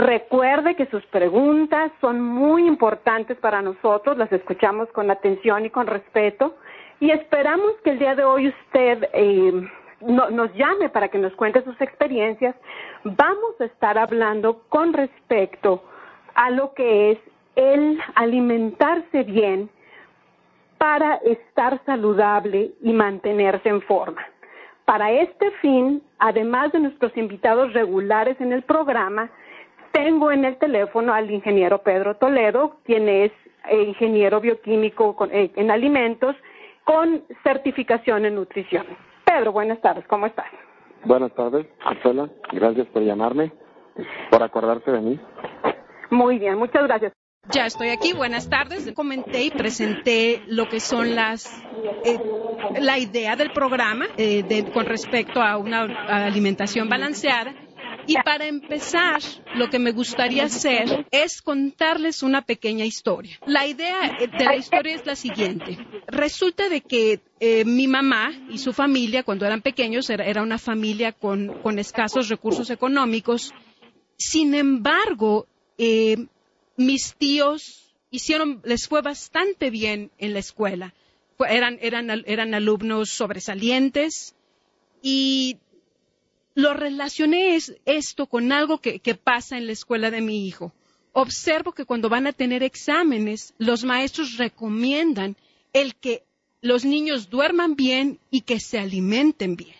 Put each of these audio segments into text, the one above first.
Recuerde que sus preguntas son muy importantes para nosotros, las escuchamos con atención y con respeto y esperamos que el día de hoy usted eh, nos llame para que nos cuente sus experiencias. Vamos a estar hablando con respecto a lo que es el alimentarse bien para estar saludable y mantenerse en forma. Para este fin, además de nuestros invitados regulares en el programa, tengo en el teléfono al ingeniero Pedro Toledo, quien es eh, ingeniero bioquímico eh, en alimentos con certificación en nutrición. Pedro, buenas tardes, ¿cómo estás? Buenas tardes, Marcela, gracias por llamarme, por acordarse de mí. Muy bien, muchas gracias. Ya estoy aquí, buenas tardes. Comenté y presenté lo que son las, eh, la idea del programa con respecto a una alimentación balanceada y para empezar, lo que me gustaría hacer es contarles una pequeña historia. La idea de la historia es la siguiente. Resulta de que eh, mi mamá y su familia, cuando eran pequeños, era, una familia con, escasos recursos económicos. Sin embargo, eh, mis tíos les fue bastante bien en la escuela. Eran, eran, eran alumnos sobresalientes y lo relacioné esto con algo que, pasa en la escuela de mi hijo. Observo que cuando van a tener exámenes, los maestros recomiendan el que los niños duerman bien y que se alimenten bien.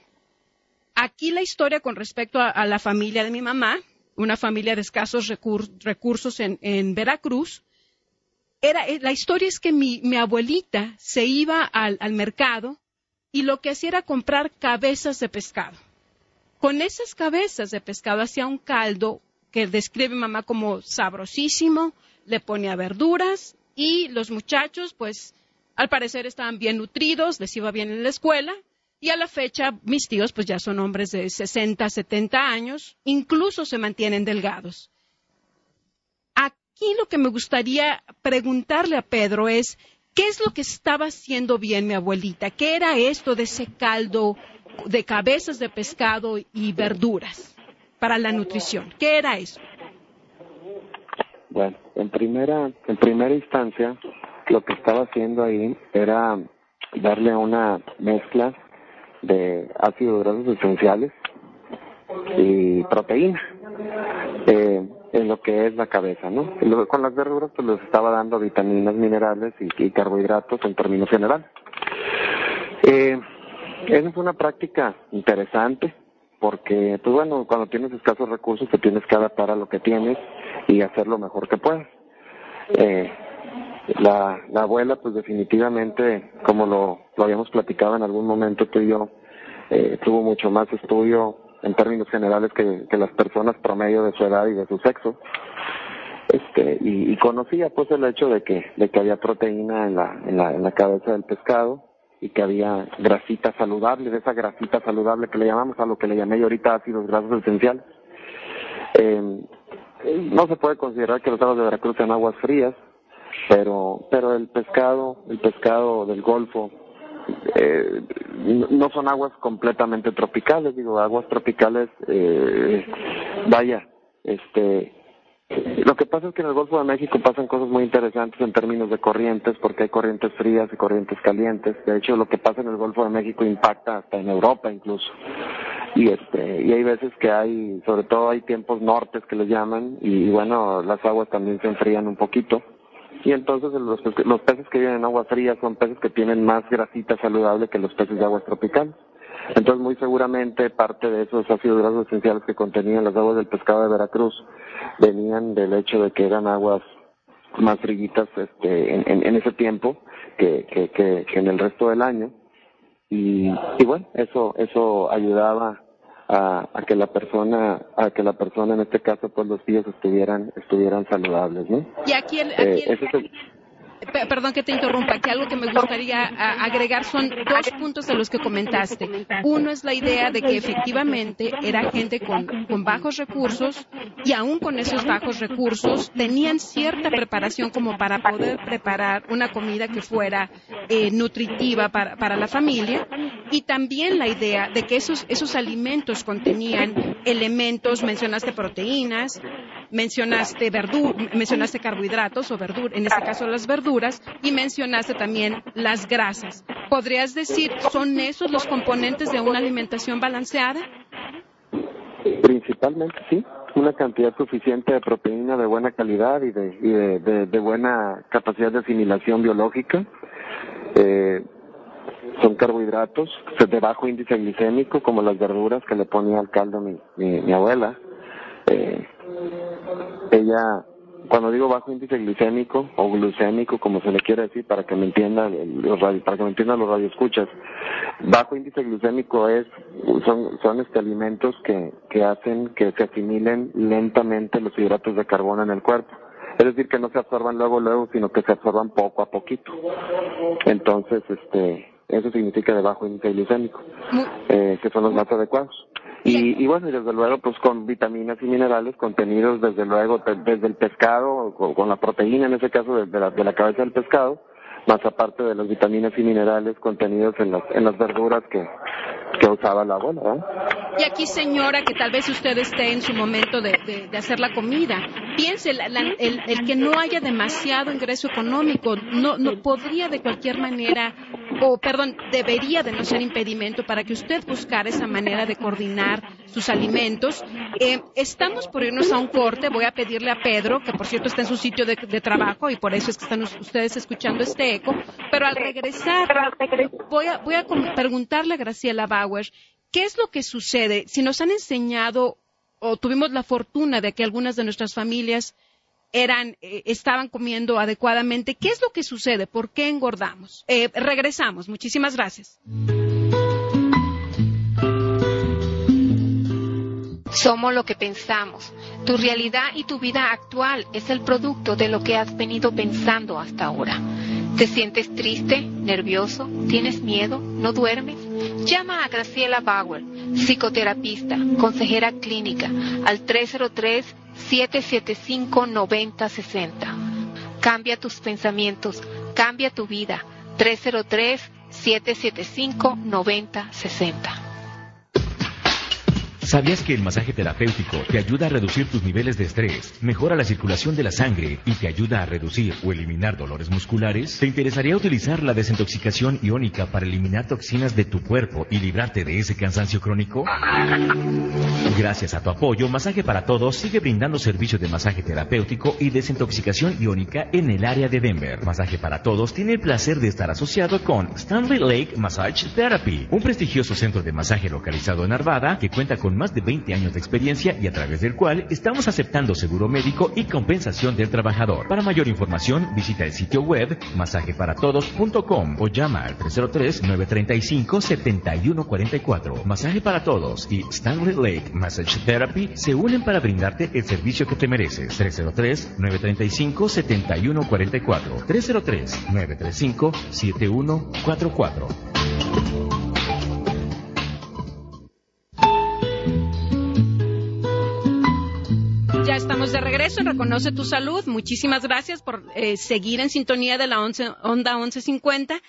Aquí la historia con respecto a, la familia de mi mamá, una familia de escasos recursos en, Veracruz, era, eh, la historia es que mi, abuelita se iba al mercado y lo que hacía era comprar cabezas de pescado con esas cabezas de pescado hacía un caldo que describe mamá como sabrosísimo, le ponía verduras y los muchachos, pues, al parecer estaban bien nutridos, les iba bien en la escuela y a la fecha mis tíos, pues ya son hombres de 60, 70 años, incluso se mantienen delgados. Aquí lo que me gustaría preguntarle a Pedro es, ¿qué es lo que estaba haciendo bien mi abuelita? ¿Qué era esto de ese caldo de cabezas de pescado y verduras para la nutrición. ¿Qué era eso? Bueno, en primera, en primera instancia, lo que estaba haciendo ahí era darle una mezcla de ácidos grasos esenciales y proteína eh, en lo que es la cabeza, ¿no? con las verduras pues les estaba dando vitaminas, minerales y, carbohidratos en términos generales. Eh, esa fue una práctica interesante porque, pues bueno, cuando tienes escasos recursos te tienes que adaptar a lo que tienes y hacer lo mejor que puedas. Eh, la, la abuela, pues definitivamente, como lo, lo habíamos platicado en algún momento tú y yo, eh, tuvo mucho más estudio en términos generales que, que las personas promedio de su edad y de su sexo. Este, y, y conocía pues el hecho de que, de que había proteína en la, en la, en la cabeza del pescado, y que había grasita saludable, de esa grasita saludable que le llamamos a lo que le llamé yo ahorita ácidos grasos esenciales. Eh, no se puede considerar que los aguas de Veracruz sean aguas frías, pero, pero el pescado, el pescado del Golfo, eh, no son aguas completamente tropicales, digo, aguas tropicales, eh, vaya, este, lo que pasa es que en el Golfo de México pasan cosas muy interesantes en términos de corrientes, porque hay corrientes frías y corrientes calientes. De hecho, lo que pasa en el Golfo de México impacta hasta en Europa incluso. Y este, y hay veces que hay, sobre todo hay tiempos nortes que les llaman, y, bueno, las aguas también se enfrían un poquito. Y entonces los, los peces que viven en agua fría son peces que tienen más grasita saludable que los peces de aguas tropicales. Entonces, muy seguramente parte de esos ácidos grasos esenciales que contenían las aguas del pescado de Veracruz venían del hecho de que eran aguas más frígitas este, en, en, ese tiempo que, que, que, en el resto del año. Y, y bueno, eso, eso ayudaba a, a, que la persona, a que la persona en este caso, pues los tíos estuvieran, estuvieran saludables, ¿no? Y aquí aquí eh, perdón que te interrumpa, que algo que me gustaría agregar son dos puntos de los que comentaste. Uno es la idea de que efectivamente era gente con, bajos recursos y aún con esos bajos recursos tenían cierta preparación como para poder preparar una comida que fuera eh, nutritiva para, la familia y también la idea de que esos, esos alimentos contenían elementos, mencionaste proteínas, mencionaste mencionaste carbohidratos o verduras, en este caso las verduras, y mencionaste también las grasas. ¿Podrías decir, son esos los componentes de una alimentación balanceada? Principalmente sí, una cantidad suficiente de proteína de buena calidad y de, buena capacidad de asimilación biológica. Eh, son carbohidratos de bajo índice glicémico, como las verduras que le ponía al caldo mi, mi, abuela. Eh, ella, cuando digo bajo índice glicémico o glucémico, como se le quiere decir, para que me entiendan los para que me entiendan los radioescuchas, bajo índice glucémico es son son este alimentos que que hacen que se asimilen lentamente los hidratos de carbono en el cuerpo. Es decir, que no se absorban luego, luego, sino que se absorban poco a poquito. Entonces, este, eso significa de bajo índice glicémico, eh, que son los más adecuados. Y, y, bueno, y desde luego, pues con vitaminas y minerales contenidos desde luego desde el pescado, con, con, la proteína en ese caso de, la, de la cabeza del pescado, más aparte de las vitaminas y minerales contenidos en las, en las verduras que, que usaba la abuela. Y aquí, señora, que tal vez usted esté en su momento de, de, hacer la comida, piense, el, el, que no haya demasiado ingreso económico no, no podría de cualquier manera, o perdón, debería de no ser impedimento para que usted buscara esa manera de coordinar sus alimentos. Eh, estamos por irnos a un corte, voy a pedirle a Pedro, que por cierto está en su sitio de, de trabajo y por eso es que están ustedes escuchando este pero al regresar voy a, voy a preguntarle a Graciela Bauer, ¿qué es lo que sucede? Si nos han enseñado o tuvimos la fortuna de que algunas de nuestras familias eran, eh, estaban comiendo adecuadamente, ¿qué es lo que sucede? ¿Por qué engordamos? Eh, regresamos. Muchísimas gracias. Somos lo que pensamos. Tu realidad y tu vida actual es el producto de lo que has venido pensando hasta ahora. ¿Te sientes triste, nervioso? ¿Tienes miedo? ¿No duermes? Llama a Graciela Bauer, psicoterapista, consejera clínica, al 303-775-9060. Cambia tus pensamientos, cambia tu vida. 303-775-9060. ¿Sabías que el masaje terapéutico te ayuda a reducir tus niveles de estrés, mejora la circulación de la sangre y te ayuda a reducir o eliminar dolores musculares? ¿Te interesaría utilizar la desintoxicación iónica para eliminar toxinas de tu cuerpo y librarte de ese cansancio crónico? Gracias a tu apoyo, Masaje para Todos sigue brindando servicio de masaje terapéutico y desintoxicación iónica en el área de Denver. Masaje para Todos tiene el placer de estar asociado con Stanley Lake Massage Therapy, un prestigioso centro de masaje localizado en Arvada que cuenta con más de 20 años de experiencia y a través del cual estamos aceptando seguro médico y compensación del trabajador. Para mayor información, visita el sitio web masajeparatodos.com o llama al 303-935-7144. Masaje para Todos y Stanley Lake Massage Therapy se unen para brindarte el servicio que te mereces. 303-935-7144. 303-935-7144. Estamos de regreso en Reconoce tu Salud. Muchísimas gracias por eh, seguir en sintonía de la Onda 1150.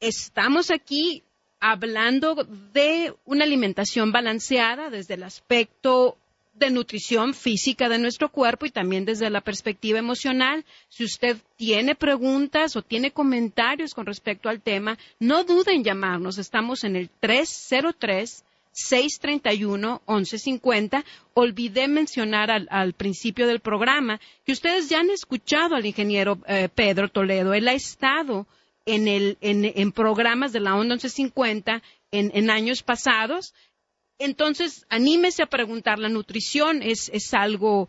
Estamos aquí hablando de una alimentación balanceada desde el aspecto de nutrición física de nuestro cuerpo y también desde la perspectiva emocional. Si usted tiene preguntas o tiene comentarios con respecto al tema, no duden en llamarnos. Estamos en el 303 631-1150. Olvidé mencionar al, principio del programa que ustedes ya han escuchado al ingeniero eh, Pedro Toledo. Él ha estado en, el, en, programas de la onda 1150 en, en años pasados. Entonces, anímese a preguntar. La nutrición es, algo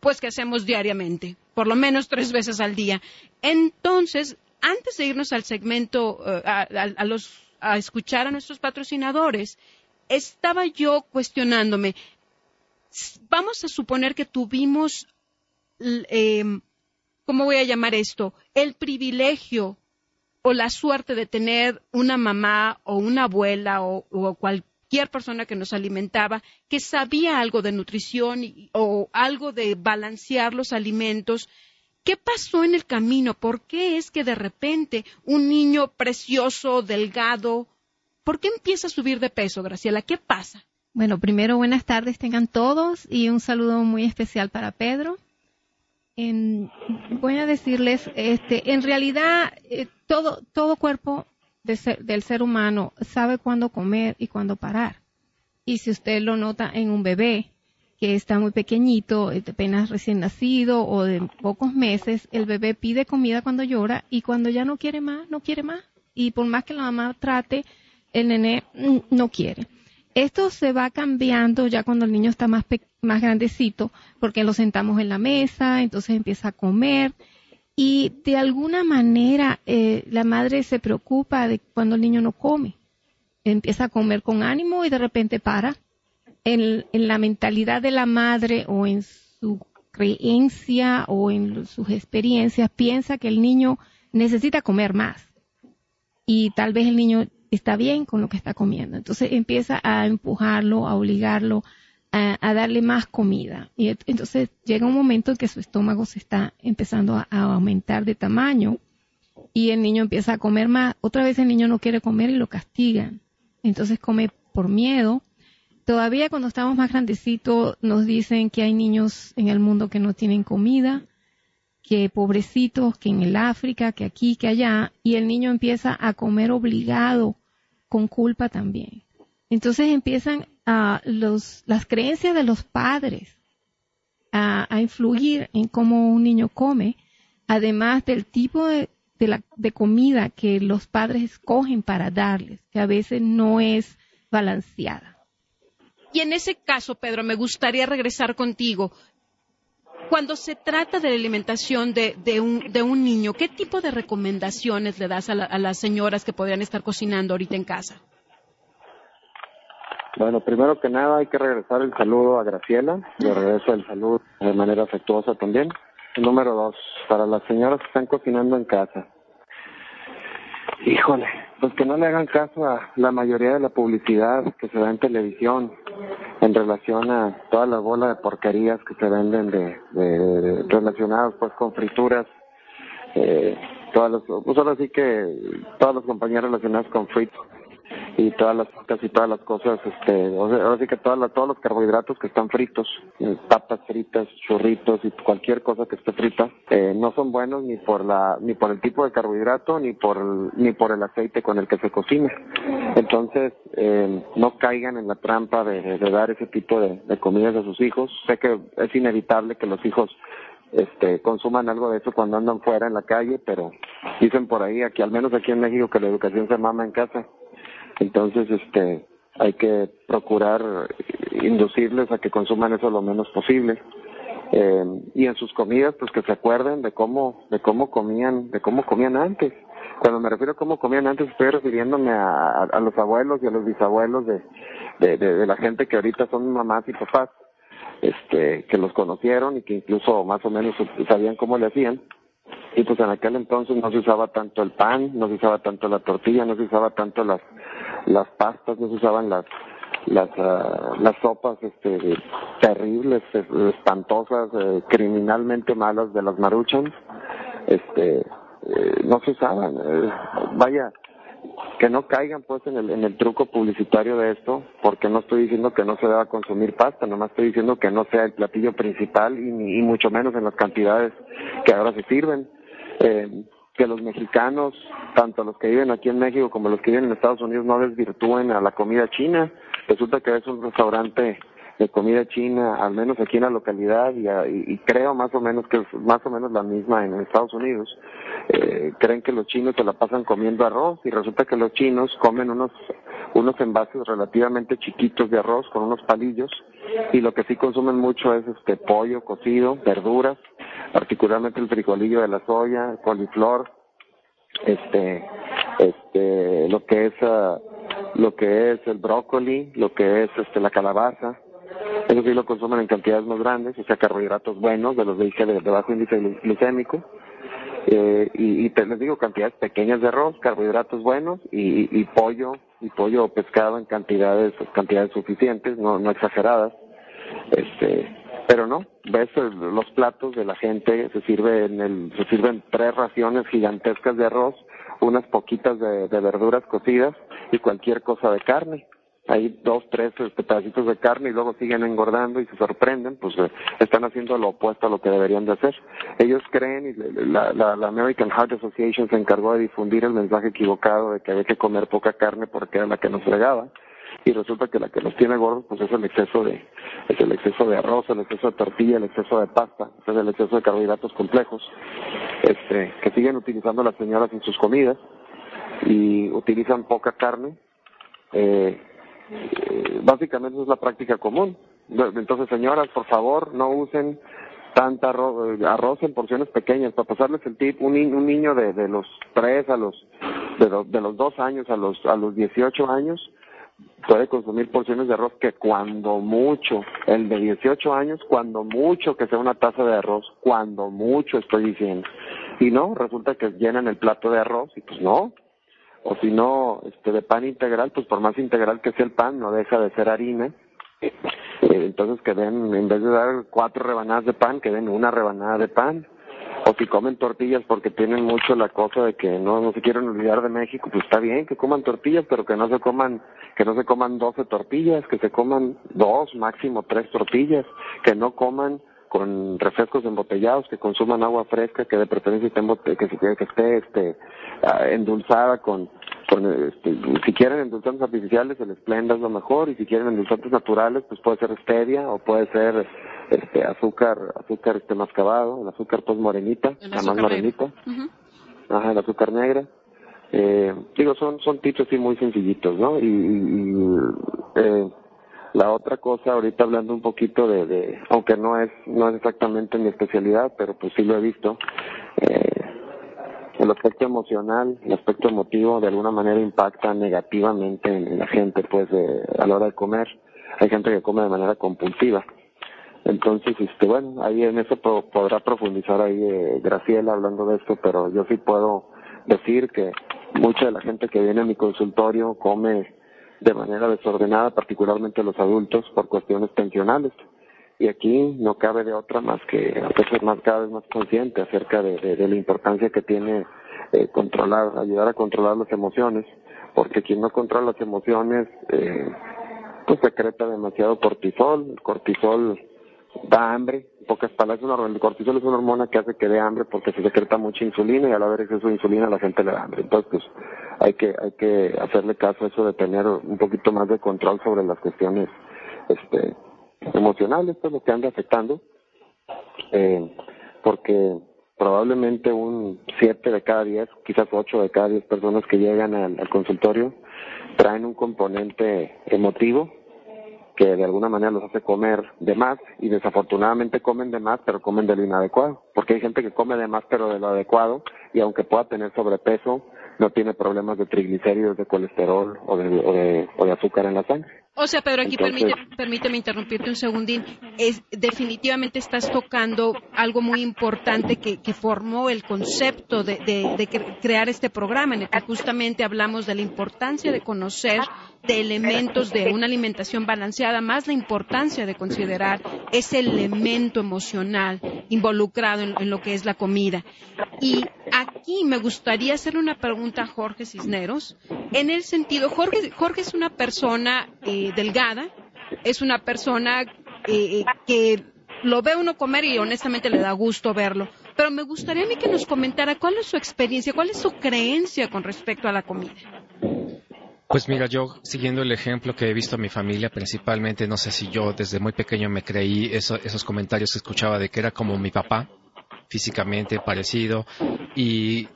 pues que hacemos diariamente, por lo menos tres veces al día. Entonces, antes de irnos al segmento, eh, a escuchar a nuestros patrocinadores, estaba yo cuestionándome, vamos a suponer que tuvimos, em, ¿cómo voy a llamar esto? El privilegio o la suerte de tener una mamá o una abuela o, cualquier persona que nos alimentaba que sabía algo de nutrición o algo de balancear los alimentos ¿Qué pasó en el camino? ¿Por qué es que de repente un niño precioso, delgado, ¿por qué empieza a subir de peso, Graciela? ¿Qué pasa? Bueno, primero buenas tardes tengan todos y un saludo muy especial para Pedro. voy a decirles, este, en realidad eh, todo, todo cuerpo del ser humano sabe cuándo comer y cuándo parar. Y si usted lo nota en un bebé que está muy pequeñito, apenas recién nacido o de pocos meses, el bebé pide comida cuando llora y cuando ya no quiere más, no quiere más. Y por más que la mamá trate, el nené mm, no quiere. Esto se va cambiando ya cuando el niño está más, más grandecito, porque lo sentamos en la mesa, entonces empieza a comer y de alguna manera eh, la madre se preocupa de cuando el niño no come. Empieza a comer con ánimo y de repente para. En, en la mentalidad de la madre o en su creencia o en sus experiencias piensa que el niño necesita comer más. Y tal vez el niño está bien con lo que está comiendo. Entonces empieza a empujarlo, a obligarlo a, darle más comida. Y entonces llega un momento en que su estómago se está empezando a, aumentar de tamaño y el niño empieza a comer más. Otra vez el niño no quiere comer y lo castigan. Entonces come por miedo. Todavía cuando estamos más grandecitos nos dicen que hay niños en el mundo que no tienen comida, que pobrecitos, que en el África, que aquí, que allá, y el niño empieza a comer obligado con culpa también. Entonces empiezan a los, las creencias de los padres a, influir en cómo un niño come, además del tipo de, la, de comida que los padres escogen para darles, que a veces no es balanceada. Y en ese caso, Pedro, me gustaría regresar contigo. Cuando se trata de la alimentación de, un, de un, niño, ¿qué tipo de recomendaciones le das a, a las señoras que podrían estar cocinando ahorita en casa? Bueno, primero que nada hay que regresar el saludo a Graciela, le regreso el saludo de manera afectuosa también. Número dos, para las señoras que están cocinando en casa. Híjole, pues que no le hagan caso a la mayoría de la publicidad que se da en televisión en relación a toda la bola de porquerías que se venden de, de, relacionadas pues con frituras, eh, todas las, pues ahora sí que todas las compañías relacionadas con fritos y todas las casi todas las cosas, este, ahora sí que todas todos los carbohidratos que están fritos, eh, papas fritas, churritos y cualquier cosa que esté frita, eh, no son buenos ni por la, ni por el tipo de carbohidrato ni por el, ni por el aceite con el que se cocina. Entonces, eh, no caigan en la trampa de, dar ese tipo de, de comidas a sus hijos. Sé que es inevitable que los hijos este, consuman algo de eso cuando andan fuera en la calle, pero dicen por ahí, aquí al menos aquí en México, que la educación se mama en casa. Entonces, este, hay que procurar inducirles a que consuman eso lo menos posible. Eh, y en sus comidas, pues que se acuerden de cómo, de cómo comían, de cómo comían antes. Cuando me refiero a cómo comían antes, estoy refiriéndome a, los abuelos y a los bisabuelos de, de, de, la gente que ahorita son mamás y papás, este, que los conocieron y que incluso más o menos sabían cómo le hacían y pues en aquel entonces no se usaba tanto el pan, no se usaba tanto la tortilla, no se usaba tanto las las pastas, no se usaban las las las sopas este terribles, espantosas, eh, criminalmente malas de las maruchans, este eh, no se usaban. Eh, vaya, que no caigan pues en el, en el truco publicitario de esto, porque no estoy diciendo que no se deba consumir pasta, nomás estoy diciendo que no sea el platillo principal y, y mucho menos en las cantidades que ahora se sirven eh, que los mexicanos, tanto los que viven aquí en México como los que viven en Estados Unidos, no desvirtúen a la comida china. Resulta que es un restaurante de comida china, al menos aquí en la localidad, y, y, creo más o menos que es más o menos la misma en Estados Unidos. Eh, creen que los chinos se la pasan comiendo arroz y resulta que los chinos comen unos unos envases relativamente chiquitos de arroz con unos palillos y lo que sí consumen mucho es este pollo cocido, verduras, particularmente el frijolillo de la soya, coliflor, este, este, lo que es, uh, lo que es el brócoli, lo que es este la calabaza, eso sí lo consumen en cantidades más grandes, o sea, carbohidratos buenos, de los de, bajo índice glucémico, eh, y, y te les digo cantidades pequeñas de arroz, carbohidratos buenos y, y pollo y pollo o pescado en cantidades cantidades suficientes, no no exageradas. Este pero no, ves los platos de la gente, se sirve en el, se sirven tres raciones gigantescas de arroz, unas poquitas de, verduras cocidas y cualquier cosa de carne. Hay dos, tres este, pedacitos de carne y luego siguen engordando y se sorprenden, pues eh, están haciendo lo opuesto a lo que deberían de hacer. Ellos creen, y la, la, la American Heart Association se encargó de difundir el mensaje equivocado de que había que comer poca carne porque era la que nos fregaba y resulta que la que nos tiene gordos pues es el exceso de es el exceso de arroz, el exceso de tortilla, el exceso de pasta, es el exceso de carbohidratos complejos, este, que siguen utilizando las señoras en sus comidas y utilizan poca carne. Eh, eh básicamente es la práctica común. Entonces, señoras, por favor, no usen tanta arroz, arroz en porciones pequeñas. Para pasarles el tip, un, un niño de, de los 3 a los de, de los 2 años a los a los 18 años puede consumir porciones de arroz que cuando mucho, el de 18 años, cuando mucho que sea una taza de arroz, cuando mucho estoy diciendo. Y no, resulta que llenan el plato de arroz y pues no. O si no, este de pan integral, pues por más integral que sea el pan, no deja de ser harina. Eh, entonces que den, en vez de dar cuatro rebanadas de pan, que den una rebanada de pan o si comen tortillas porque tienen mucho la cosa de que no, no se quieren olvidar de México, pues está bien que coman tortillas, pero que no se coman, que no se coman 12 tortillas, que se coman dos, máximo tres tortillas, que no coman con refrescos embotellados, que consuman agua fresca, que de preferencia esté, que, que esté este, ah, endulzada con, este, si quieren endulzantes artificiales, el Splenda es lo mejor, y si quieren endulzantes naturales, pues puede ser stevia o puede ser este azúcar, azúcar este mascabado, el azúcar pues morenita, la más morenita, ajá, el azúcar negra. Eh, digo, son, son tips así muy sencillitos, ¿no? Y, eh, la otra cosa, ahorita hablando un poquito de, de, aunque no es, no es exactamente mi especialidad, pero pues sí lo he visto, eh, el aspecto emocional, el aspecto emotivo de alguna manera impacta negativamente en la gente, pues, a la hora de comer. Hay gente que come de manera compulsiva. Entonces, este, bueno, ahí en eso podrá profundizar ahí eh, Graciela hablando de esto, pero yo sí puedo decir que mucha de la gente que viene a mi consultorio come de manera desordenada, particularmente los adultos, por cuestiones tensionales. Y aquí no cabe de otra más que hacerse más cada vez más consciente acerca de, de, la importancia que tiene eh, controlar, ayudar a controlar las emociones, porque quien no controla las emociones, eh, pues secreta demasiado cortisol. El cortisol da hambre, en pocas palabras, el cortisol es una hormona que hace que dé hambre porque se secreta mucha insulina y al haber exceso de insulina la gente le da hambre. Entonces, pues, hay que, hay que hacerle caso a eso de tener un poquito más de control sobre las cuestiones, este, emocional, esto es lo que anda afectando, eh, porque probablemente un 7 de cada 10, quizás 8 de cada 10 personas que llegan al, consultorio traen un componente emotivo que de alguna manera los hace comer de más y desafortunadamente comen de más pero comen de lo inadecuado porque hay gente que come de más pero de lo adecuado y aunque pueda tener sobrepeso no tiene problemas de triglicéridos, de colesterol o de, o de azúcar en la sangre. O sea, Pedro, aquí permíteme interrumpirte un segundín. Es, definitivamente estás tocando algo muy importante que, formó el concepto de, crear este programa, en el que justamente hablamos de la importancia de conocer de elementos de una alimentación balanceada, más la importancia de considerar ese elemento emocional involucrado en, lo que es la comida. Y aquí me gustaría hacerle una pregunta a Jorge Cisneros, en el sentido, Jorge, Jorge es una persona eh, delgada, es una persona eh, que lo ve uno comer y honestamente le da gusto verlo. Pero me gustaría a mí que nos comentara cuál es su experiencia, cuál es su creencia con respecto a la comida. Pues mira, yo siguiendo el ejemplo que he visto en mi familia, principalmente, no sé si yo desde muy pequeño me creí esos comentarios que escuchaba de que era como mi papá, físicamente parecido, y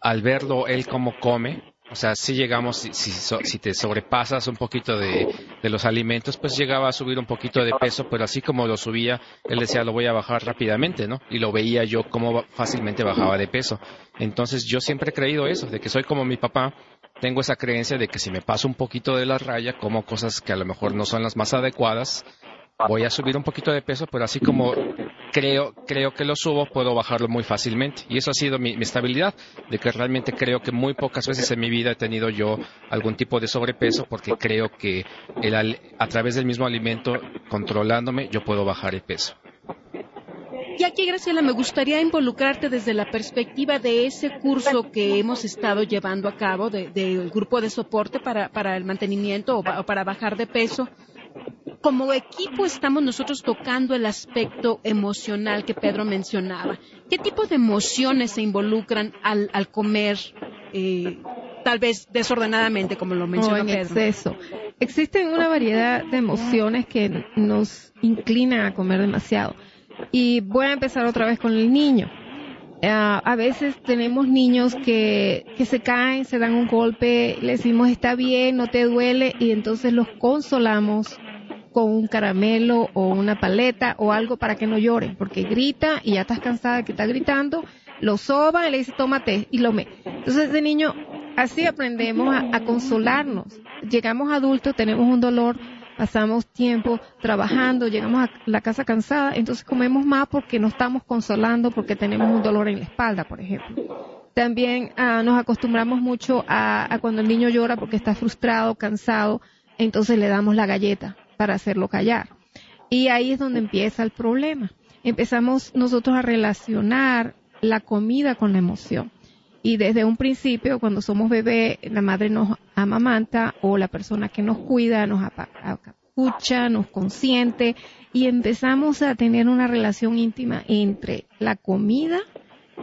al verlo él cómo come, o sea, si llegamos, si, si, te sobrepasas un poquito de, los alimentos, pues llegaba a subir un poquito de peso, pero así como lo subía, él decía, lo voy a bajar rápidamente, ¿no? Y lo veía yo cómo fácilmente bajaba de peso. Entonces yo siempre he creído eso, de que soy como mi papá, tengo esa creencia de que si me paso un poquito de la raya, como cosas que a lo mejor no son las más adecuadas, voy a subir un poquito de peso, pero así como creo, creo que lo subo, puedo bajarlo muy fácilmente. Y eso ha sido mi, estabilidad, de que realmente creo que muy pocas veces en mi vida he tenido yo algún tipo de sobrepeso, porque creo que el, a través del mismo alimento, controlándome, yo puedo bajar el peso. Y aquí, Graciela, me gustaría involucrarte desde la perspectiva de ese curso que hemos estado llevando a cabo del grupo de soporte para, para el mantenimiento o, para bajar de peso. Como equipo estamos nosotros tocando el aspecto emocional que Pedro mencionaba. ¿Qué tipo de emociones se involucran al, al comer eh, tal vez desordenadamente, como lo mencionó o en Pedro. exceso. Existen una variedad de emociones que nos inclinan a comer demasiado. Y voy a empezar otra vez con el niño. Ah, a veces tenemos niños que, que se caen, se dan un golpe, le decimos está bien, no te duele, y entonces los consolamos con un caramelo o una paleta o algo para que no lloren, porque grita y ya estás cansada de que está gritando, lo soba y le dice tómate y lo me. Entonces ese niño Así aprendemos a, consolarnos. Llegamos adultos, tenemos un dolor, pasamos tiempo trabajando, llegamos a la casa cansada, entonces comemos más porque nos estamos consolando, porque tenemos un dolor en la espalda, por ejemplo. También ah, nos acostumbramos mucho a, cuando el niño llora porque está frustrado, cansado, entonces le damos la galleta para hacerlo callar. Y ahí es donde empieza el problema. Empezamos nosotros a relacionar la comida con la emoción. Y desde un principio, cuando somos bebés, la madre nos amamanta o la persona que nos cuida nos acapucha, nos consiente y empezamos a tener una relación íntima entre la comida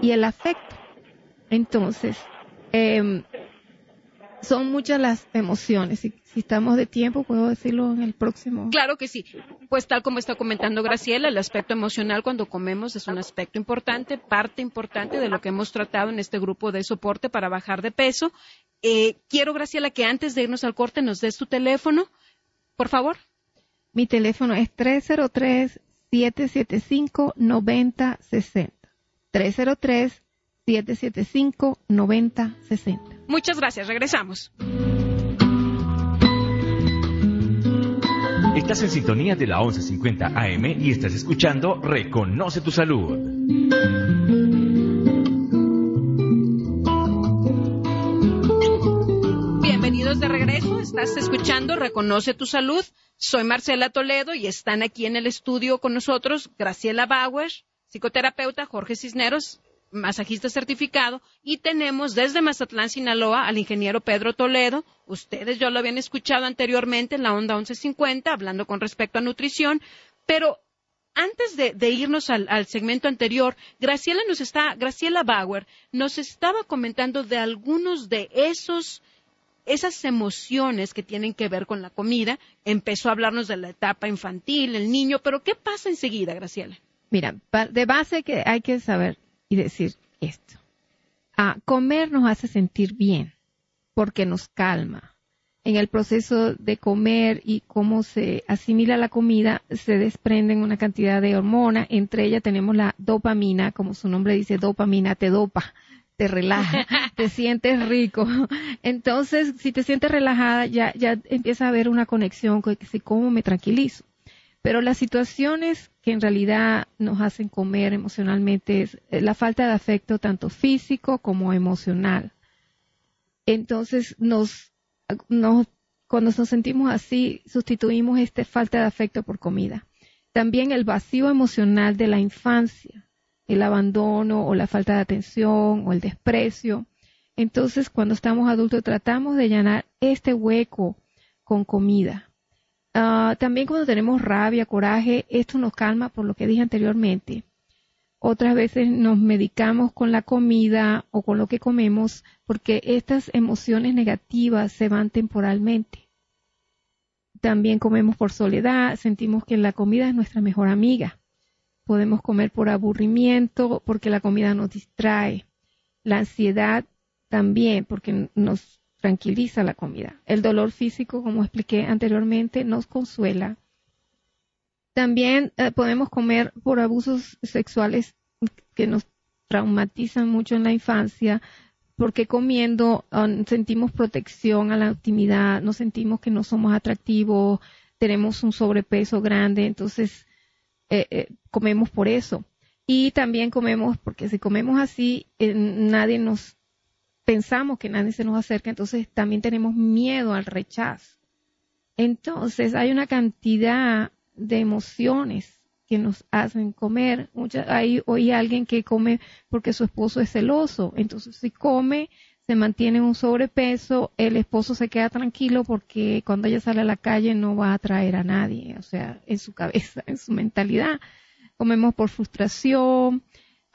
y el afecto. Entonces, eh, son muchas las emociones. Si, estamos de tiempo, puedo decirlo en el próximo. Claro que sí. Pues tal como está comentando Graciela, el aspecto emocional cuando comemos es un aspecto importante, parte importante de lo que hemos tratado en este grupo de soporte para bajar de peso. Eh, quiero, Graciela, que antes de irnos al corte nos des tu teléfono, por favor. Mi teléfono es 303-775-9060. 303 775-9060. Muchas gracias, regresamos. Estás en sintonía de la 1150 AM y estás escuchando Reconoce tu Salud. Bienvenidos de regreso, estás escuchando Reconoce tu Salud. Soy Marcela Toledo y están aquí en el estudio con nosotros Graciela Bauer, psicoterapeuta, Jorge Cisneros, masajista certificado y tenemos desde Mazatlán, Sinaloa, al ingeniero Pedro Toledo. Ustedes ya lo habían escuchado anteriormente en la onda 1150, hablando con respecto a nutrición, pero antes de, irnos al, segmento anterior, Graciela nos está, Graciela Bauer nos estaba comentando de algunos de esos esas emociones que tienen que ver con la comida. Empezó a hablarnos de la etapa infantil, el niño, pero ¿qué pasa enseguida, Graciela? Mira, de base que hay que saber y decir esto. Ah, comer nos hace sentir bien porque nos calma. En el proceso de comer y cómo se asimila la comida, se desprenden una cantidad de hormonas. Entre ellas tenemos la dopamina, como su nombre dice, dopamina te dopa, te relaja, te sientes rico. Entonces, si te sientes relajada, ya, ya empieza a haber una conexión con que cómo me tranquilizo. Pero las situaciones que en realidad nos hacen comer emocionalmente es eh, la falta de afecto tanto físico como emocional. Entonces, nos, cuando nos sentimos así, sustituimos esta falta de afecto por comida. También el vacío emocional de la infancia, el abandono o la falta de atención o el desprecio. Entonces, cuando estamos adultos, tratamos de llenar este hueco con comida. Ah, también cuando tenemos rabia, coraje, esto nos calma por lo que dije anteriormente. Otras veces nos medicamos con la comida o con lo que comemos porque estas emociones negativas se van temporalmente. También comemos por soledad, sentimos que la comida es nuestra mejor amiga. Podemos comer por aburrimiento porque la comida nos distrae. La ansiedad también porque nos tranquiliza la comida. El dolor físico, como expliqué anteriormente, nos consuela. También eh, podemos comer por abusos sexuales que nos traumatizan mucho en la infancia, porque comiendo um, sentimos protección a la intimidad, nos sentimos que no somos atractivos, tenemos un sobrepeso grande, entonces eh, eh, comemos por eso. Y también comemos, porque si comemos así, nadie nos pensamos que nadie se nos acerca, entonces también tenemos miedo al rechazo. Entonces hay una cantidad de emociones que nos hacen comer. Mucha, hay hoy alguien que come porque su esposo es celoso, entonces si come se mantiene un sobrepeso, el esposo se queda tranquilo porque cuando ella sale a la calle no va a atraer a nadie, o sea, en su cabeza, en su mentalidad. Comemos por frustración,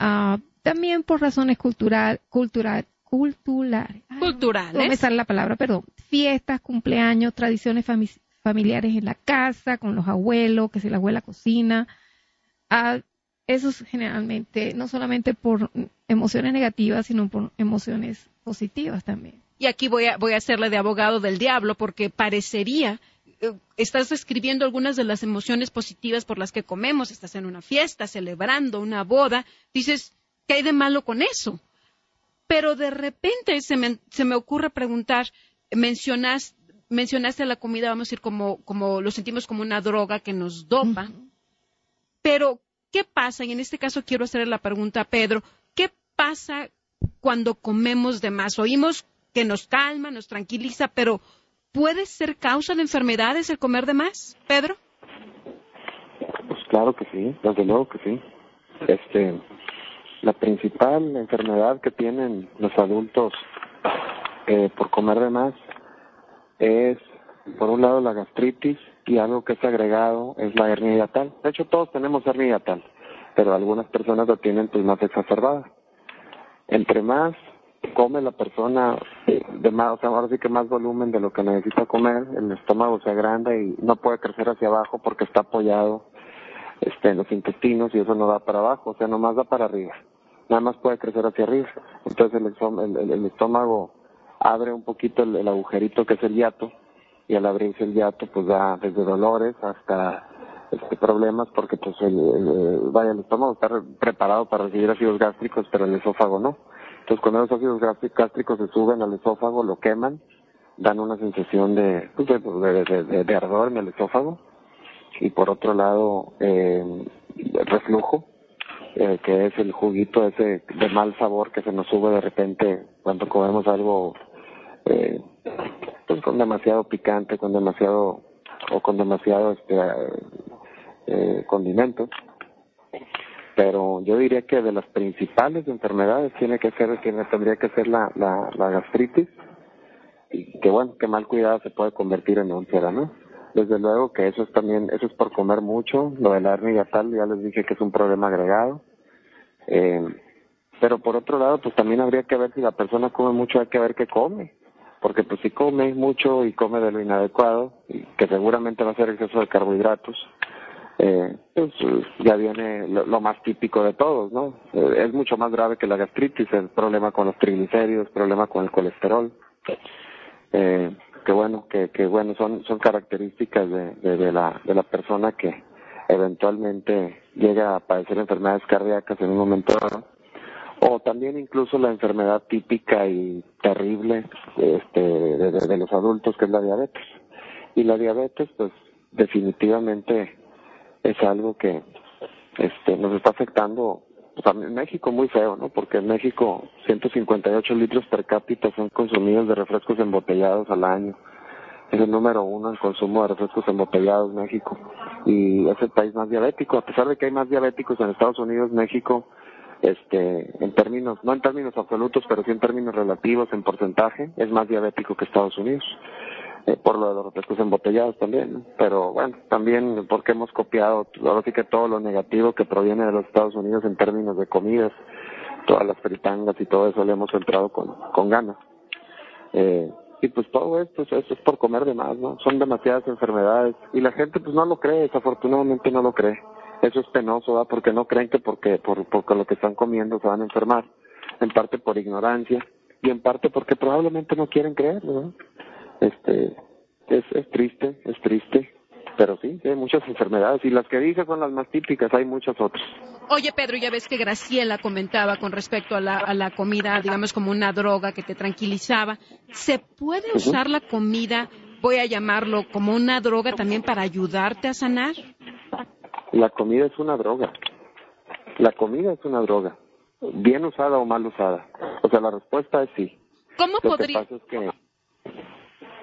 uh, también por razones cultural, cultural, cultural, culturales. No me sale la palabra, perdón. Fiestas, cumpleaños, tradiciones familiares en la casa, con los abuelos, que si la abuela cocina. Uh, eso es generalmente, no solamente por emociones negativas, sino por emociones positivas también. Y aquí voy a, voy a hacerle de abogado del diablo porque parecería eh, estás describiendo algunas de las emociones positivas por las que comemos, estás en una fiesta, celebrando una boda, dices, ¿qué hay de malo con eso? Pero de repente se me, se me ocurre preguntar, mencionas, mencionaste la comida, vamos a decir, como, como lo sentimos como una droga que nos dopa, pero ¿qué pasa? Y en este caso quiero hacerle la pregunta a Pedro, ¿qué pasa cuando comemos de más. Oímos que nos calma, nos tranquiliza, pero ¿puede ser causa de enfermedades el comer de más, Pedro? Pues claro que sí, desde luego que sí. Este, la principal enfermedad que tienen los adultos eh, por comer de más es, por un lado, la gastritis y algo que es agregado es la hernia hiatal. De hecho, todos tenemos hernia hiatal, pero algunas personas lo tienen pues más exacerbada entre más come la persona de más, o sea, ahora sí que más volumen de lo que necesita comer, el estómago se agranda y no puede crecer hacia abajo porque está apoyado este, en los intestinos y eso no da para abajo, o sea, nomás da para arriba, nada más puede crecer hacia arriba. Entonces el, estómago abre un poquito el, agujerito que es el hiato y al abrirse el hiato pues da desde dolores hasta este, problemas porque pues el, vaya el estómago está preparado para recibir ácidos gástricos pero el esófago no entonces cuando los ácidos gástricos se suben al esófago lo queman dan una sensación de pues, de, de, ardor en el esófago y por otro lado eh, reflujo eh, que es el juguito ese de mal sabor que se nos sube de repente cuando comemos algo eh, pues con demasiado picante con demasiado o con demasiado este eh, condimentos. Pero yo diría que de las principales enfermedades tiene que ser, tiene, tendría que ser la, la, la gastritis y que bueno, que mal cuidado se puede convertir en úlcera, ¿no? Desde luego que eso es también, eso es por comer mucho, lo de la hernia tal, ya les dije que es un problema agregado. Eh, pero por otro lado, pues también habría que ver si la persona come mucho, hay que ver qué come. Porque pues si come mucho y come de lo inadecuado, que seguramente va a ser exceso de carbohidratos, eh, pues, ya viene lo, más típico de todos, ¿no? Eh, es mucho más grave que la gastritis, el problema con los triglicéridos, problema con el colesterol. Eh, que bueno, que, que bueno, son, son características de, de, la, de la persona que eventualmente llega a padecer enfermedades cardíacas en un momento dado. O también incluso la enfermedad típica y terrible este, de, de los adultos, que es la diabetes. Y la diabetes, pues definitivamente es algo que este nos está afectando pues, en México muy feo, ¿no? Porque en México 158 litros per cápita son consumidos de refrescos embotellados al año. Es el número uno en consumo de refrescos embotellados México. Y es el país más diabético. A pesar de que hay más diabéticos en Estados Unidos, México, este, en términos, no en términos absolutos, pero sí en términos relativos, en porcentaje, es más diabético que Estados Unidos. Eh, por lo de los refrescos embotellados también, pero bueno, también porque hemos copiado, ahora sí que todo lo negativo que proviene de los Estados Unidos en términos de comidas, todas las fritangas y todo eso le hemos entrado con, con ganas. Eh, y pues todo esto eso es por comer de más, ¿no? Son demasiadas enfermedades y la gente pues no lo cree, desafortunadamente no lo cree. Eso es penoso, ¿verdad? Porque no creen que porque, por, porque lo que están comiendo se van a enfermar, en parte por ignorancia y en parte porque probablemente no quieren creer, ¿no? Este es, es triste, es triste, pero sí, hay muchas enfermedades y las que dije son las más típicas, hay muchas otras. Oye, Pedro, ya ves que Graciela comentaba con respecto a la, a la comida, digamos como una droga que te tranquilizaba. ¿Se puede usar la comida, voy a llamarlo, como una droga también para ayudarte a sanar? La comida es una droga. La comida es una droga. Bien usada o mal usada. O sea, la respuesta es sí. ¿Cómo podría? Que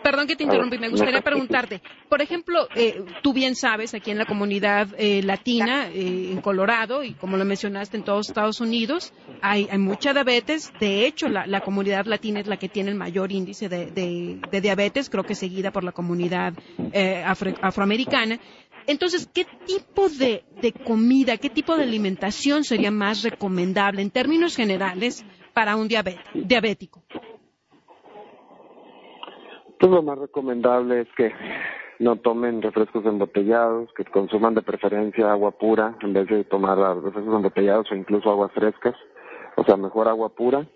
Perdón que te interrumpí, me gustaría preguntarte, por ejemplo, eh, tú bien sabes, aquí en la comunidad eh, latina, eh, en Colorado, y como lo mencionaste en todos Estados Unidos, hay, hay mucha diabetes, de hecho, la, comunidad latina es la que tiene el mayor índice de, diabetes, creo que seguida por la comunidad afroamericana. Entonces, ¿qué tipo de, comida, qué tipo de alimentación sería más recomendable en términos generales para un diabético? Pues lo más recomendable es que no tomen refrescos embotellados, que consuman de preferencia agua pura en vez de tomar refrescos embotellados o incluso aguas frescas, o sea, mejor agua pura,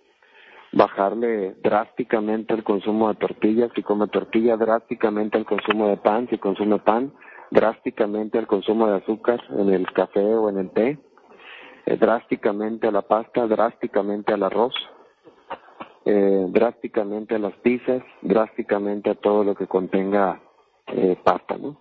bajarle drásticamente el consumo de tortillas, si come tortilla, drásticamente el consumo de pan, si consume pan, drásticamente el consumo de azúcar en el café o en el té, eh, drásticamente a la pasta, drásticamente al arroz, eh, drásticamente a las pizzas, drásticamente a todo lo que contenga eh, pasta, ¿no?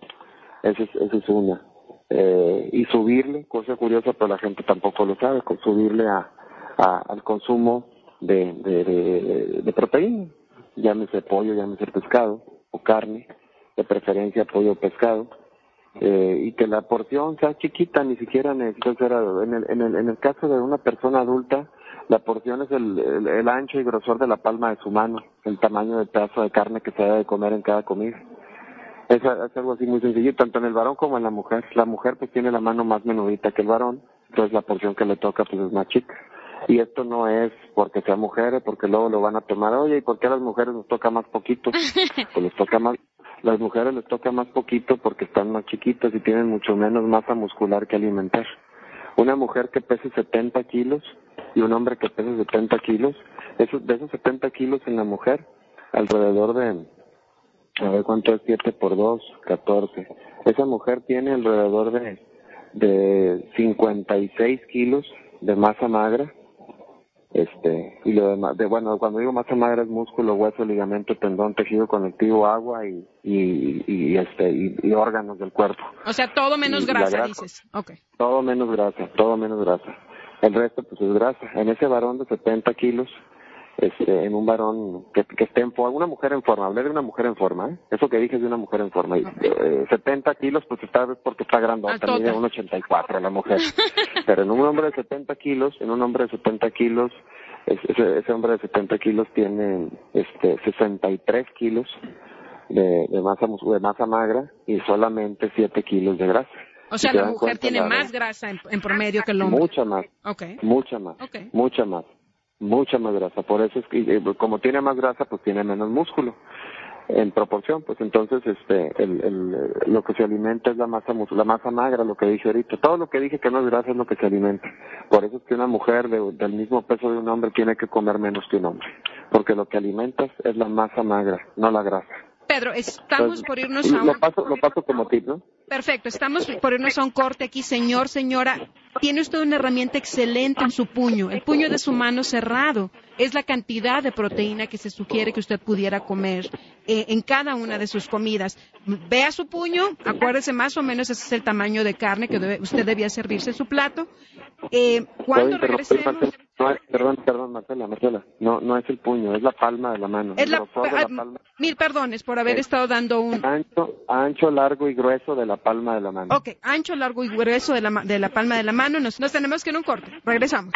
Esa es, esa es una. Eh, y subirle, cosa curiosa, pero la gente tampoco lo sabe, subirle a, al consumo de, de, de, proteína, llámese pollo, llámese pescado o carne, de preferencia pollo o pescado, eh, y que la porción sea chiquita, ni siquiera necesita ser, en el, en el, en el caso de una persona adulta, la porción es el, el, ancho y grosor de la palma de su mano, el tamaño del pedazo de carne que se debe comer en cada comida. Es, es, algo así muy sencillo, tanto en el varón como en la mujer. La mujer pues tiene la mano más menudita que el varón, entonces la porción que le toca pues es más chica. Y esto no es porque sea mujer, porque luego lo van a tomar, oye, ¿y por qué a las mujeres nos toca más poquito? Pues les toca más, las mujeres les toca más poquito porque están más chiquitas y tienen mucho menos masa muscular que alimentar. Una mujer que pese 70 kilos y un hombre que pesa 70 kilos, esos, de esos 70 kilos en la mujer, alrededor de, a ver cuánto es 7 por 2, 14. Esa mujer tiene alrededor de, de 56 kilos de masa magra este y lo demás de bueno cuando digo masa magra es músculo hueso ligamento tendón tejido conectivo agua y y, y este y, órganos del cuerpo. O sea todo menos grasa, dices. Okay todo menos grasa todo menos grasa el resto pues es grasa. En ese varón de 70 kilos este, en un varón que, que esté en forma, una mujer en forma, hablé de una mujer en forma, ¿eh? eso que dije es de una mujer en forma, y, eh, 70 kilos pues está porque está grandota, mide 1,84 la mujer, pero en un hombre de 70 kilos, en un hombre de 70 kilos, ese, ese hombre de 70 kilos tiene este 63 kilos de, de masa de masa magra y solamente 7 kilos de grasa. O sea, la mujer tiene más grasa en, promedio que el hombre. Mucha más. Okay. Mucha más. Mucha más mucha más grasa. Por eso es que eh, como tiene más grasa, pues tiene menos músculo en proporción, pues entonces este el, el, lo que se alimenta es la masa la masa magra, lo que dije ahorita. Todo lo que dije que no es grasa es lo que se alimenta. Por eso es que una mujer del mismo peso de un hombre tiene que comer menos que un hombre, porque lo que alimentas es la masa magra, no la grasa. Pedro, estamos por irnos a un... Lo paso, lo paso como tip, ¿no? Perfecto, estamos por irnos a un corte aquí. Señor, señora, tiene usted una herramienta excelente en su puño, el puño de su mano cerrado. Es la cantidad de proteína que se sugiere que usted pudiera comer eh, en cada una de sus comidas. Vea su puño, acuérdese más o menos ese es el tamaño de carne que usted debía servirse en su plato. Eh, cuando regresemos... perdón, perdón, Marcela, Marcela. No, no es el puño, es la palma de la mano. Es la, Mil perdones por haber estado dando un... Ancho, ancho, largo y grueso de la palma de la mano. Ok, ancho, largo y grueso de la, de la palma de la mano. Nos, nos tenemos que ir un corte. Regresamos.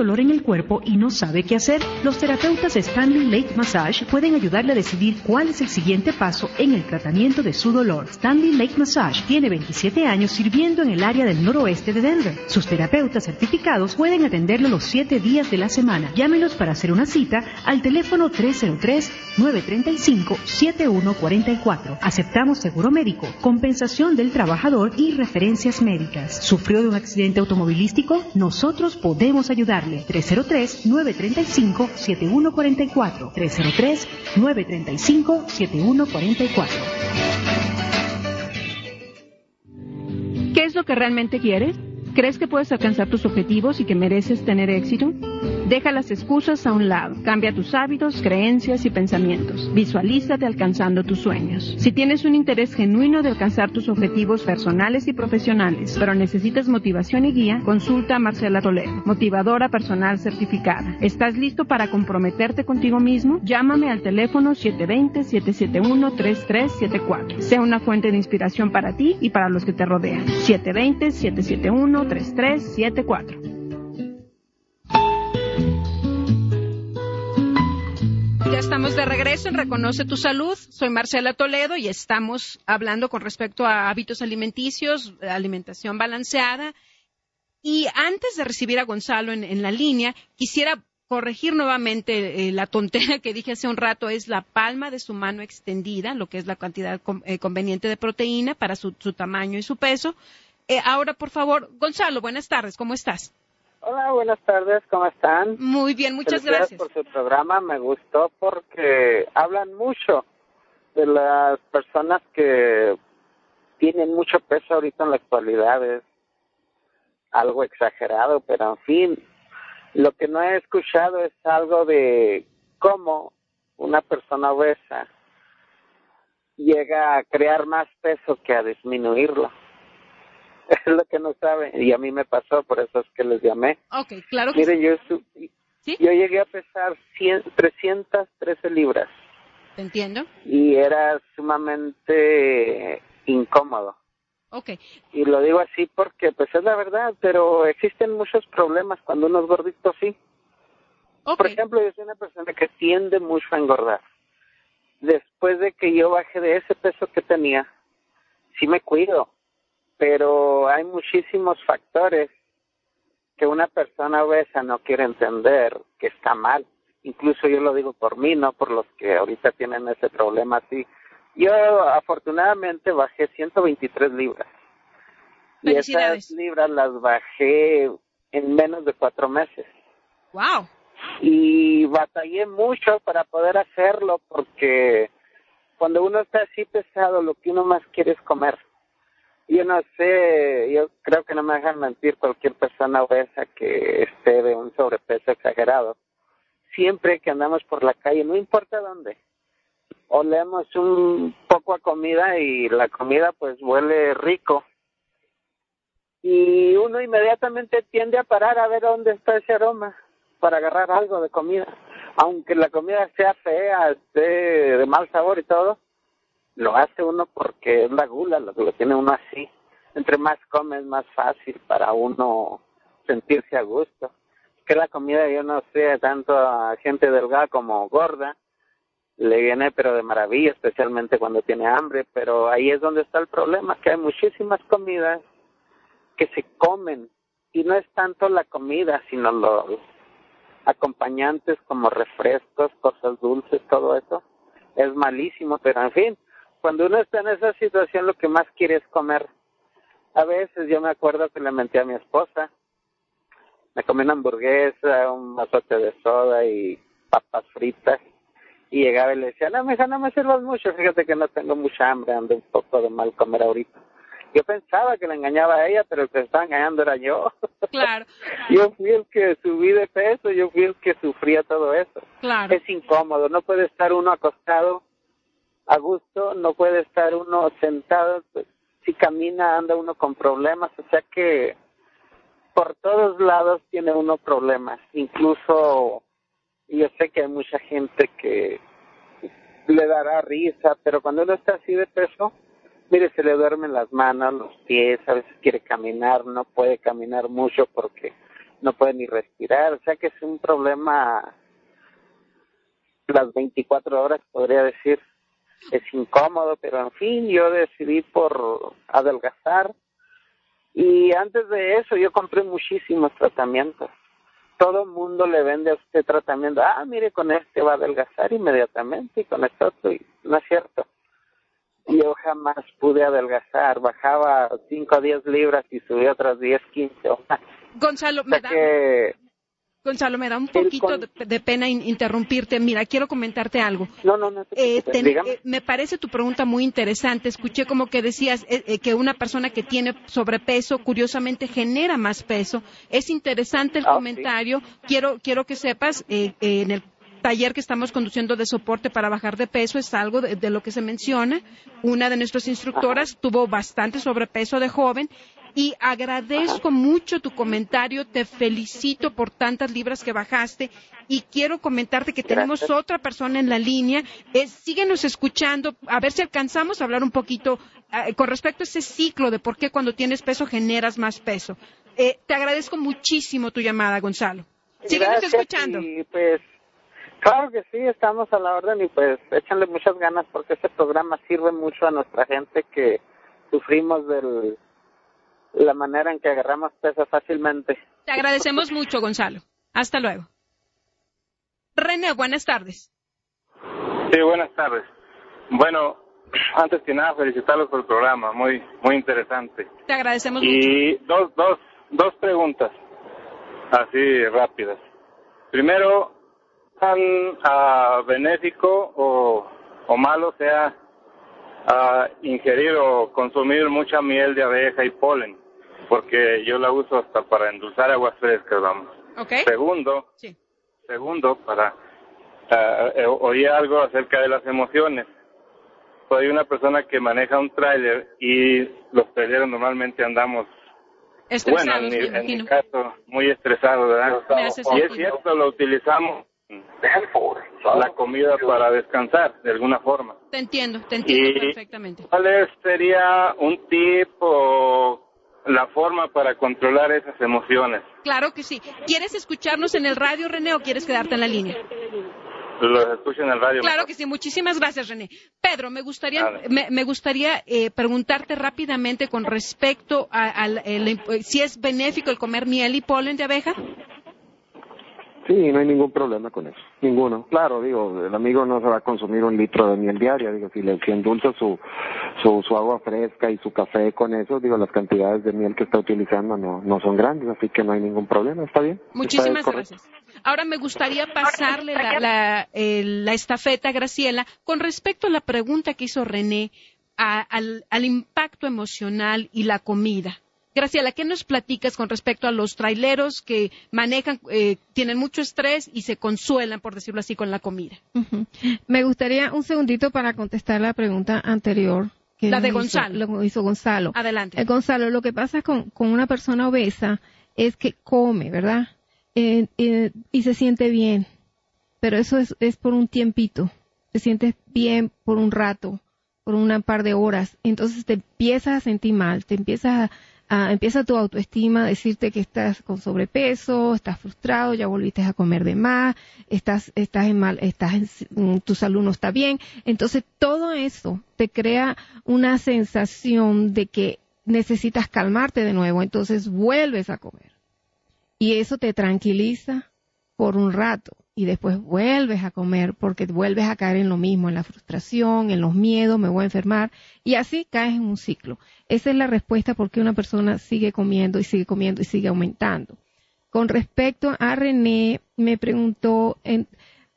Dolor en el cuerpo y no sabe qué hacer? Los terapeutas Stanley Lake Massage pueden ayudarle a decidir cuál es el siguiente paso en el tratamiento de su dolor. Stanley Lake Massage tiene 27 años sirviendo en el área del noroeste de Denver. Sus terapeutas certificados pueden atenderlo los 7 días de la semana. Llámenos para hacer una cita al teléfono 303-935-7144. Aceptamos seguro médico, compensación del trabajador y referencias médicas. ¿Sufrió de un accidente automovilístico? Nosotros podemos ayudar ayudarle. 303-935-7144. 303-935-7144. ¿Qué es lo que realmente quieres? ¿Crees que puedes alcanzar tus objetivos y que mereces tener éxito? Deja las excusas a un lado. Cambia tus hábitos, creencias y pensamientos. Visualízate alcanzando tus sueños. Si tienes un interés genuino de alcanzar tus objetivos personales y profesionales, pero necesitas motivación y guía, consulta a Marcela Toledo, motivadora personal certificada. ¿Estás listo para comprometerte contigo mismo? Llámame al teléfono 720-771-3374. Sea una fuente de inspiración para ti y para los que te rodean. 720-771-3374. Ya estamos de regreso en Reconoce tu Salud. Soy Marcela Toledo y estamos hablando con respecto a hábitos alimenticios, alimentación balanceada. Y antes de recibir a Gonzalo en, la línea, quisiera corregir nuevamente eh, la tontera que dije hace un rato, es la palma de su mano extendida, lo que es la cantidad eh, conveniente de proteína para su, tamaño y su peso. Eh, ahora, por favor, Gonzalo, buenas tardes, ¿cómo estás? Hola, buenas tardes, ¿cómo están? Muy bien, muchas gracias. por su programa, me gustó porque hablan mucho de las personas que tienen mucho peso ahorita en la actualidad, es algo exagerado, pero en fin, lo que no he escuchado es algo de cómo una persona obesa llega a crear más peso que a disminuirlo. es lo que no saben y a mí me pasó, por eso es que les llamé. Ok, claro que Miren, yo, yo llegué a pesar 100, 313 libras. entiendo? Y era sumamente incómodo. Ok. Y lo digo así porque, pues es la verdad, pero existen muchos problemas cuando uno es gordito así. Por ejemplo, yo soy una persona que tiende mucho a engordar. Después de que yo bajé de ese peso que tenía, sí me cuido pero hay muchísimos factores que una persona obesa no quiere entender que está mal. Incluso yo lo digo por mí, no por los que ahorita tienen ese problema así. Yo afortunadamente bajé 123 libras. Y esas libras las bajé en menos de cuatro meses. ¡Wow! Y batallé mucho para poder hacerlo porque cuando uno está así pesado, lo que uno más quiere es comer yo no sé, yo creo que no me dejan mentir cualquier persona obesa que esté de un sobrepeso exagerado. Siempre que andamos por la calle, no importa dónde, olemos un poco a comida y la comida pues huele rico. Y uno inmediatamente tiende a parar a ver dónde está ese aroma para agarrar algo de comida. Aunque la comida sea fea, esté de mal sabor y todo, lo hace uno porque es la gula, lo, lo tiene uno así. Entre más come es más fácil para uno sentirse a gusto. Que la comida, yo no sé, tanto a gente delgada como gorda, le viene pero de maravilla, especialmente cuando tiene hambre, pero ahí es donde está el problema, que hay muchísimas comidas que se comen y no es tanto la comida, sino los acompañantes como refrescos, cosas dulces, todo eso. Es malísimo, pero en fin, cuando uno está en esa situación lo que más quiere es comer. A veces yo me acuerdo que le menté a mi esposa, me comí una hamburguesa, un mazote de soda y papas fritas y llegaba y le decía, no, mija, no me sirvas mucho, fíjate que no tengo mucha hambre, ando un poco de mal comer ahorita. Yo pensaba que le engañaba a ella, pero el que estaba engañando era yo. Claro. yo fui el que subí de peso, yo fui el que sufría todo eso. Claro. Es incómodo, no puede estar uno acostado a gusto, no puede estar uno sentado, pues, si camina anda uno con problemas, o sea que por todos lados tiene uno problemas, incluso yo sé que hay mucha gente que le dará risa, pero cuando uno está así de peso, mire, se le duermen las manos, los pies, a veces quiere caminar, no puede caminar mucho porque no puede ni respirar, o sea que es un problema las 24 horas, podría decir es incómodo, pero en fin, yo decidí por adelgazar y antes de eso yo compré muchísimos tratamientos. Todo el mundo le vende a usted tratamiento. Ah, mire, con este va a adelgazar inmediatamente y con esto y no es cierto. Yo jamás pude adelgazar. Bajaba 5 o 10 libras y subía otras 10, 15 o más. Gonzalo, me da, Gonzalo, me da un poquito de, pena interrumpirte. Mira, quiero comentarte algo. No, no, no. Eh, eh, me parece tu pregunta muy interesante. Escuché como que decías eh, que una persona que tiene sobrepeso, curiosamente, genera más peso. Es interesante el ah, comentario. Quiero, quiero que sepas, en el taller que estamos conduciendo de soporte para bajar de peso es algo de, lo que se menciona. Una de nuestras instructoras tuvo bastante sobrepeso de joven y agradezco mucho tu comentario, te felicito por tantas libras que bajaste y quiero comentarte que tenemos otra persona en la línea. Eh, síguenos escuchando, a ver si alcanzamos a hablar un poquito eh, con respecto a ese ciclo de por qué cuando tienes peso generas más peso. Eh, te agradezco muchísimo tu llamada, Gonzalo. Síguenos escuchando. pues, claro que sí, estamos a la orden y pues échanle muchas ganas porque este programa sirve mucho a nuestra gente que sufrimos del la manera en que agarramos peso fácilmente. Te agradecemos mucho, Gonzalo. Hasta luego. René, buenas tardes. Sí, buenas tardes. Bueno, antes que nada, felicitarlos por el programa, muy muy interesante. Te agradecemos mucho. Y dos, dos, dos preguntas, así rápidas. Primero, ¿tan uh, benéfico o, o malo sea uh, ingerir o consumir mucha miel de abeja y polen? Porque yo la uso hasta para endulzar aguas frescas, vamos. Segundo, segundo, para uh, oí algo acerca de las emociones. Soy una persona que maneja un tráiler y los traileros normalmente andamos bueno, en mi, caso, muy estresado, ¿verdad? Y es cierto, lo utilizamos la comida para descansar de alguna forma. Te entiendo, te entiendo perfectamente. ¿Cuál sería un tip o la forma para controlar esas emociones. Claro que sí. ¿Quieres escucharnos en el radio, René, o quieres quedarte en la línea? Los escucho en el radio. Claro que sí. Muchísimas gracias, René. Pedro, me gustaría, me, gustaría eh, preguntarte rápidamente con respecto a, si es benéfico el comer miel y polen de abeja. Sí, no hay ningún problema con eso, ninguno. Claro, digo, el amigo no se va a consumir un litro de miel diaria, digo, si le si endulza su, su, su agua fresca y su café con eso, digo, las cantidades de miel que está utilizando no, no son grandes, así que no hay ningún problema, ¿está bien? Muchísimas gracias. Ahora me gustaría pasarle la, la, la, estafeta a Graciela con respecto a la pregunta que hizo René al, al impacto emocional y la comida. Graciela, ¿qué nos platicas con respecto a los traileros que manejan, eh, tienen mucho estrés y se consuelan, por decirlo así, con la comida? Me gustaría un segundito para contestar la pregunta anterior. Que la de Gonzalo. lo hizo Gonzalo. Adelante. Eh, Gonzalo, lo que pasa con, una persona obesa es que come, ¿verdad? Eh, y se siente bien. Pero eso es, es por un tiempito. Te sientes bien por un rato, por una par de horas. Entonces te empiezas a sentir mal, te empiezas a Ah, empieza tu autoestima a decirte que estás con sobrepeso, estás frustrado, ya volviste a comer de más, estás, estás en mal, estás en, mm, tu salud no está bien. Entonces todo eso te crea una sensación de que necesitas calmarte de nuevo, entonces vuelves a comer. Y eso te tranquiliza por un rato y después vuelves a comer porque vuelves a caer en lo mismo, en la frustración, en los miedos, me voy a enfermar y así caes en un ciclo. Esa es la respuesta por qué una persona sigue comiendo y sigue comiendo y sigue aumentando. Con respecto a René, me preguntó,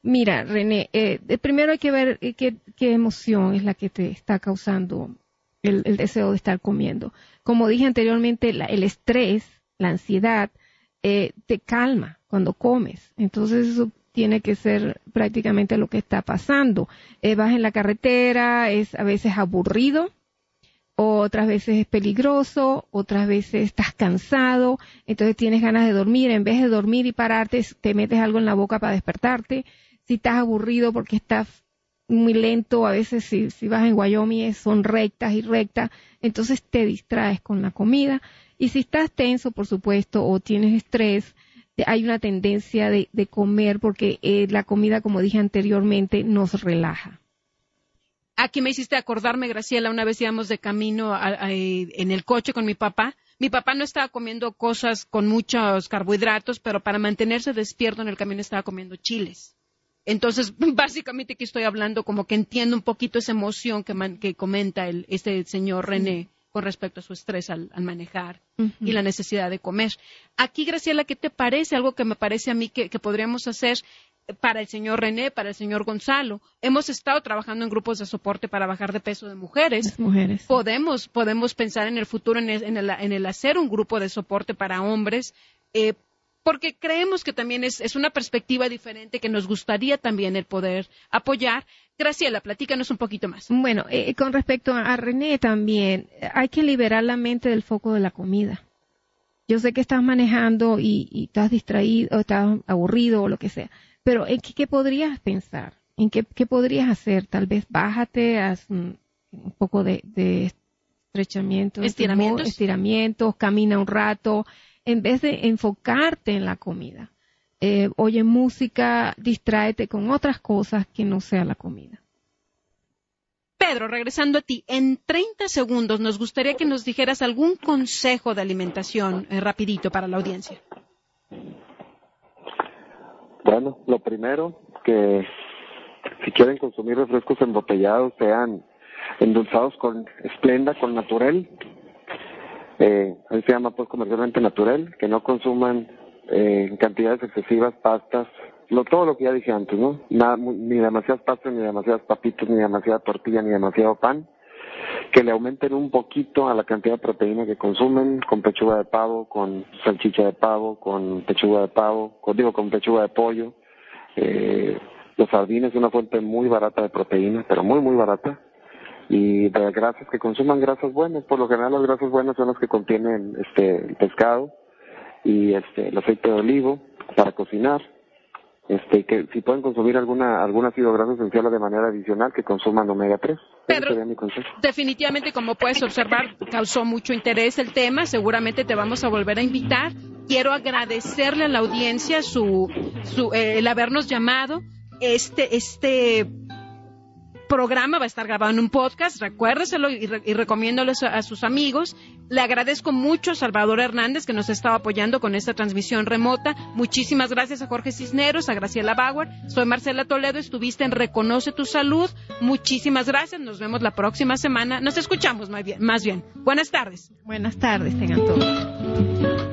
mira, René, eh, primero hay que ver eh, qué, emoción es la que te está causando el, deseo de estar comiendo. Como dije anteriormente, el estrés, la ansiedad, eh, te calma cuando comes. Entonces eso tiene que ser prácticamente lo que está pasando. Eh, vas en la carretera, es a veces aburrido, otras veces es peligroso, otras veces estás cansado, entonces tienes ganas de dormir, en vez de dormir y pararte, te metes algo en la boca para despertarte. Si estás aburrido porque estás muy lento, a veces si, si vas en Wyoming son rectas y rectas, entonces te distraes con la comida. Y si estás tenso, por supuesto, o tienes estrés, hay una tendencia de, comer porque eh, la comida, como dije anteriormente, nos relaja. Aquí me hiciste acordarme, Graciela, una vez íbamos de camino en el coche con mi papá. Mi papá no estaba comiendo cosas con muchos carbohidratos, pero para mantenerse despierto en el camino estaba comiendo chiles. Entonces, básicamente aquí estoy hablando como que entiendo un poquito esa emoción que, que comenta el, este señor René con respecto a su estrés al, manejar y la necesidad de comer. Aquí, Graciela, ¿qué te parece? Algo que me parece a mí que, podríamos hacer para el señor René, para el señor Gonzalo. Hemos estado trabajando en grupos de soporte para bajar de peso de mujeres. mujeres. Podemos, podemos pensar en el futuro en el, hacer un grupo de soporte para hombres. Eh, porque creemos que también es, una perspectiva diferente que nos gustaría también el poder apoyar. Graciela, platícanos un poquito más. Bueno, eh, con respecto a, René también, hay que liberar la mente del foco de la comida. Yo sé que estás manejando y, estás distraído, o estás aburrido o lo que sea, pero ¿en qué, podrías pensar? ¿En qué, podrías hacer? Tal vez bájate, haz un, poco de, de estrechamiento, estiramientos. estiramientos, camina un rato, en vez de enfocarte en la comida. Eh, oye música, distráete con otras cosas que no sea la comida. Pedro, regresando a ti, en 30 segundos nos gustaría que nos dijeras algún consejo de alimentación eh, rapidito para la audiencia. Bueno, lo primero, que si quieren consumir refrescos embotellados, sean endulzados con esplenda, con natural, eh, se llama pues comercialmente natural, que no consuman eh, en cantidades excesivas pastas, lo, todo lo que ya dije antes, ¿no? Ni demasiadas pastas, ni demasiadas papitas, ni demasiada tortilla, ni demasiado pan, que le aumenten un poquito a la cantidad de proteína que consumen, con pechuga de pavo, con salchicha de pavo, con pechuga de pavo, con, digo, con pechuga de pollo, eh, los sardines, una fuente muy barata de proteína, pero muy, muy barata, y de grasas que consuman grasas buenas. Por lo general las grasas buenas son las que contienen este pescado y este el aceite de olivo para cocinar. Este que si pueden consumir alguna algún ácido graso esencial de manera adicional que consuman omega 3. Pedro, definitivamente como puedes observar causó mucho interés el tema, seguramente te vamos a volver a invitar. Quiero agradecerle a la audiencia su, su eh, el habernos llamado este este programa va a estar grabado en un podcast, recuérdeselo y, recomiéndolo a, sus amigos. Le agradezco mucho a Salvador Hernández que nos estaba apoyando con esta transmisión remota. Muchísimas gracias a Jorge Cisneros, a Graciela Bauer. Soy Marcela Toledo, estuviste en Reconoce tu Salud. Muchísimas gracias, nos vemos la próxima semana. Nos escuchamos más bien. Más bien. Buenas tardes. Buenas tardes, tengan todos.